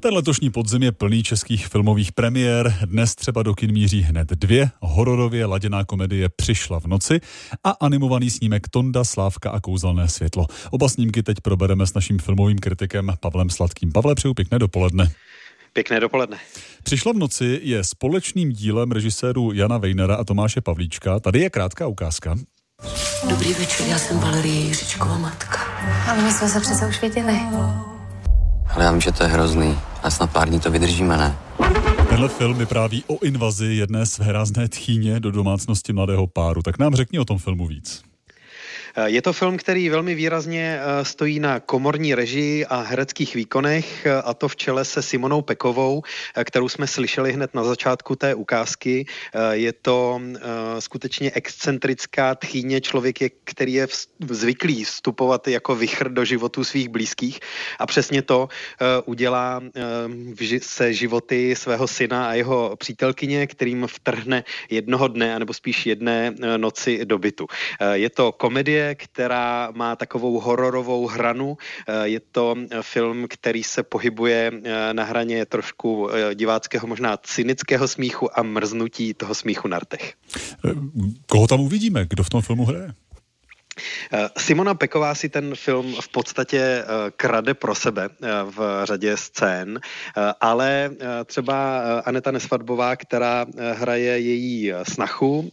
Ten letošní podzim je plný českých filmových premiér. Dnes třeba do kin míří hned dvě. Hororově laděná komedie Přišla v noci a animovaný snímek Tonda, Slávka a kouzelné světlo. Oba snímky teď probereme s naším filmovým kritikem Pavlem Sladkým. Pavle, přeju pěkné dopoledne. Pěkné dopoledne. Přišla v noci je společným dílem režisérů Jana Vejnera a Tomáše Pavlíčka. Tady je krátká ukázka. Dobrý večer, já jsem Valerie Jiřičková matka. Ale my jsme se přece už viděli. Ale já vím, že to je hrozný. A snad pár dní to vydržíme, ne? Tenhle film vypráví o invazi jedné svérázné tchýně do domácnosti mladého páru. Tak nám řekni o tom filmu víc. Eh, je to film, který velmi výrazně eh, stojí na komorní režii a hereckých výkonech, eh, a to v čele se Simonou Pekovou, kterou jsme slyšeli hned na začátku té ukázky. Je to skutečně excentrická tchýně, člověk, který je zvyklý vstupovat jako vychr do životu svých blízkých a přesně to udělá se životy svého syna a jeho přítelkyně, kterým vtrhne jednoho dne, anebo spíš jedné noci do bytu. Je to komedie, která má takovou hororovou hranu. Eh, je to eh, film, který se pohybuje eh, na hraně trošku diváckého, možná cynického smíchu a mrznutí toho smíchu na rtech. Koho tam uvidíme? Kdo v tom filmu hraje? Eh, Simona Peková si ten film v podstatě eh, krade pro sebe eh, v řadě scén, ale třeba Aneta Nesvadbová, která hraje její snachu,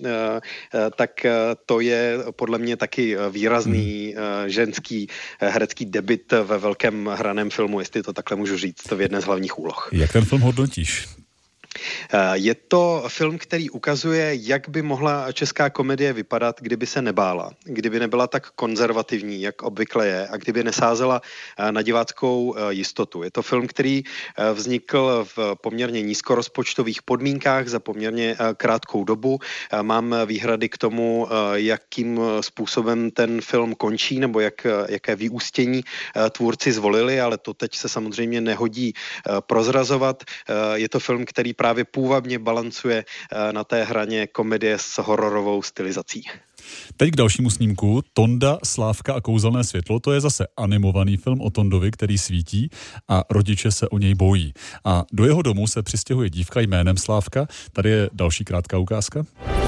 tak to je podle mě taky výrazný hmm. ženský herecký debit ve velkém hraném filmu, jestli to takhle můžu říct, v jedné z hlavních úloh. Jak ten film hodnotíš? Eh, je to film, který ukazuje, jak by mohla česká komedie vypadat, kdyby se nebála, kdyby nebyla tak konzervativní, jak obvykle je, a kdyby nesázela eh, na diváckou eh, jistotu. Je to film, který vznikl v poměrně nízkorozpočtových podmínkách za poměrně krátkou dobu. Mám výhrady k tomu, jakým způsobem ten film končí, nebo jak, jaké vyústění tvůrci zvolili, ale to teď se samozřejmě nehodí prozrazovat. Je to film, který právě půvabně balancuje eh, na té hraně komedie s hororovou stylizací. Teď k dalšímu snímku. Tonda, Slávka a kouzelné světlo. To je zase animovaný film o Tondovi, který svítí a rodiče se o něj bojí. A do jeho domu se přistěhuje dívka jménem Slávka. Tady je další krátká ukázka.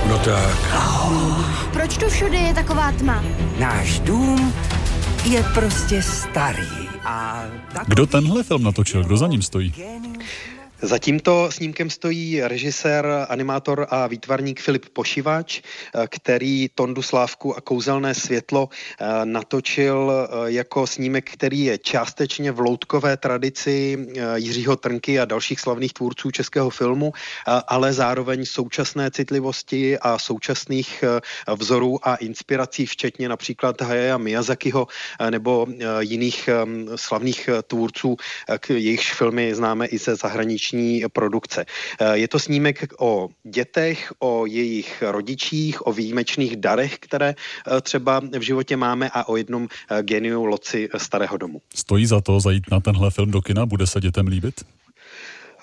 No tak. Proč tu všude je taková tma? Náš dům je prostě starý. A Kdo tenhle film natočil? Kdo za ním stojí? Za tímto snímkem stojí režisér, animátor a výtvarník Filip Pošivač, eh, který Tondu Slávku a kouzelné světlo eh, natočil eh, jako snímek, který je částečně v loutkové tradici Jiřího Trnky a dalších slavných tvůrců českého filmu, ale zároveň současné citlivosti a současných vzorů a inspirací, včetně například Hayaya Miyazakiho nebo jiných slavných tvůrců, jejichž filmy známe i ze zahraničí zahraniční produkce. Eh, je to snímek o dětech, o jejich rodičích, o výjimečných darech, které eh, třeba v životě máme a o jednom eh, geniu loci starého domu. Stojí za to zajít na tenhle film do kina? Bude se dětem líbit?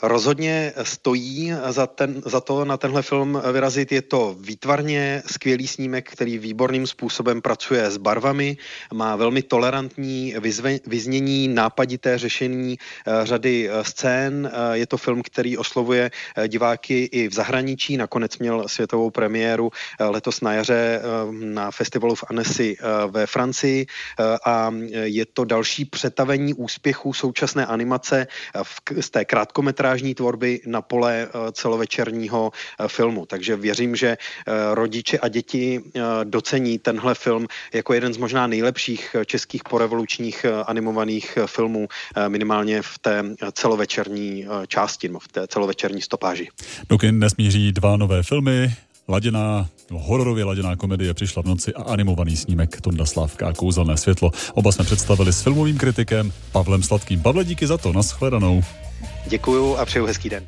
Rozhodně stojí za, ten, za to na tenhle film vyrazit. Je to výtvarně skvělý snímek, který výborným způsobem pracuje s barvami, má velmi tolerantní vyzve, vyznění, nápadité řešení uh, řady uh, scén. Uh, je to film, který oslovuje diváky i v zahraničí. Nakonec měl světovou premiéru letos na jaře na festivalu v Annecy ve Francii a je to další přetavení úspěchu současné animace v, z té krátkometráže montážní tvorby na pole eh, celovečerního eh, filmu. Takže věřím, že eh, rodiče a děti docení tenhle film jako jeden z možná nejlepších českých porevolučních animovaných filmů, minimálně v té celovečerní části, v té celovečerní stopáži. Do kin nesmíří dva nové filmy, laděná, no, hororově laděná komedie přišla v noci a animovaný snímek Tonda Slávka a kouzelné světlo. Oba jsme představili s filmovým kritikem Pavlem Sladkým. Pavle, díky za to, nashledanou. Děkuju a přeju hezký den.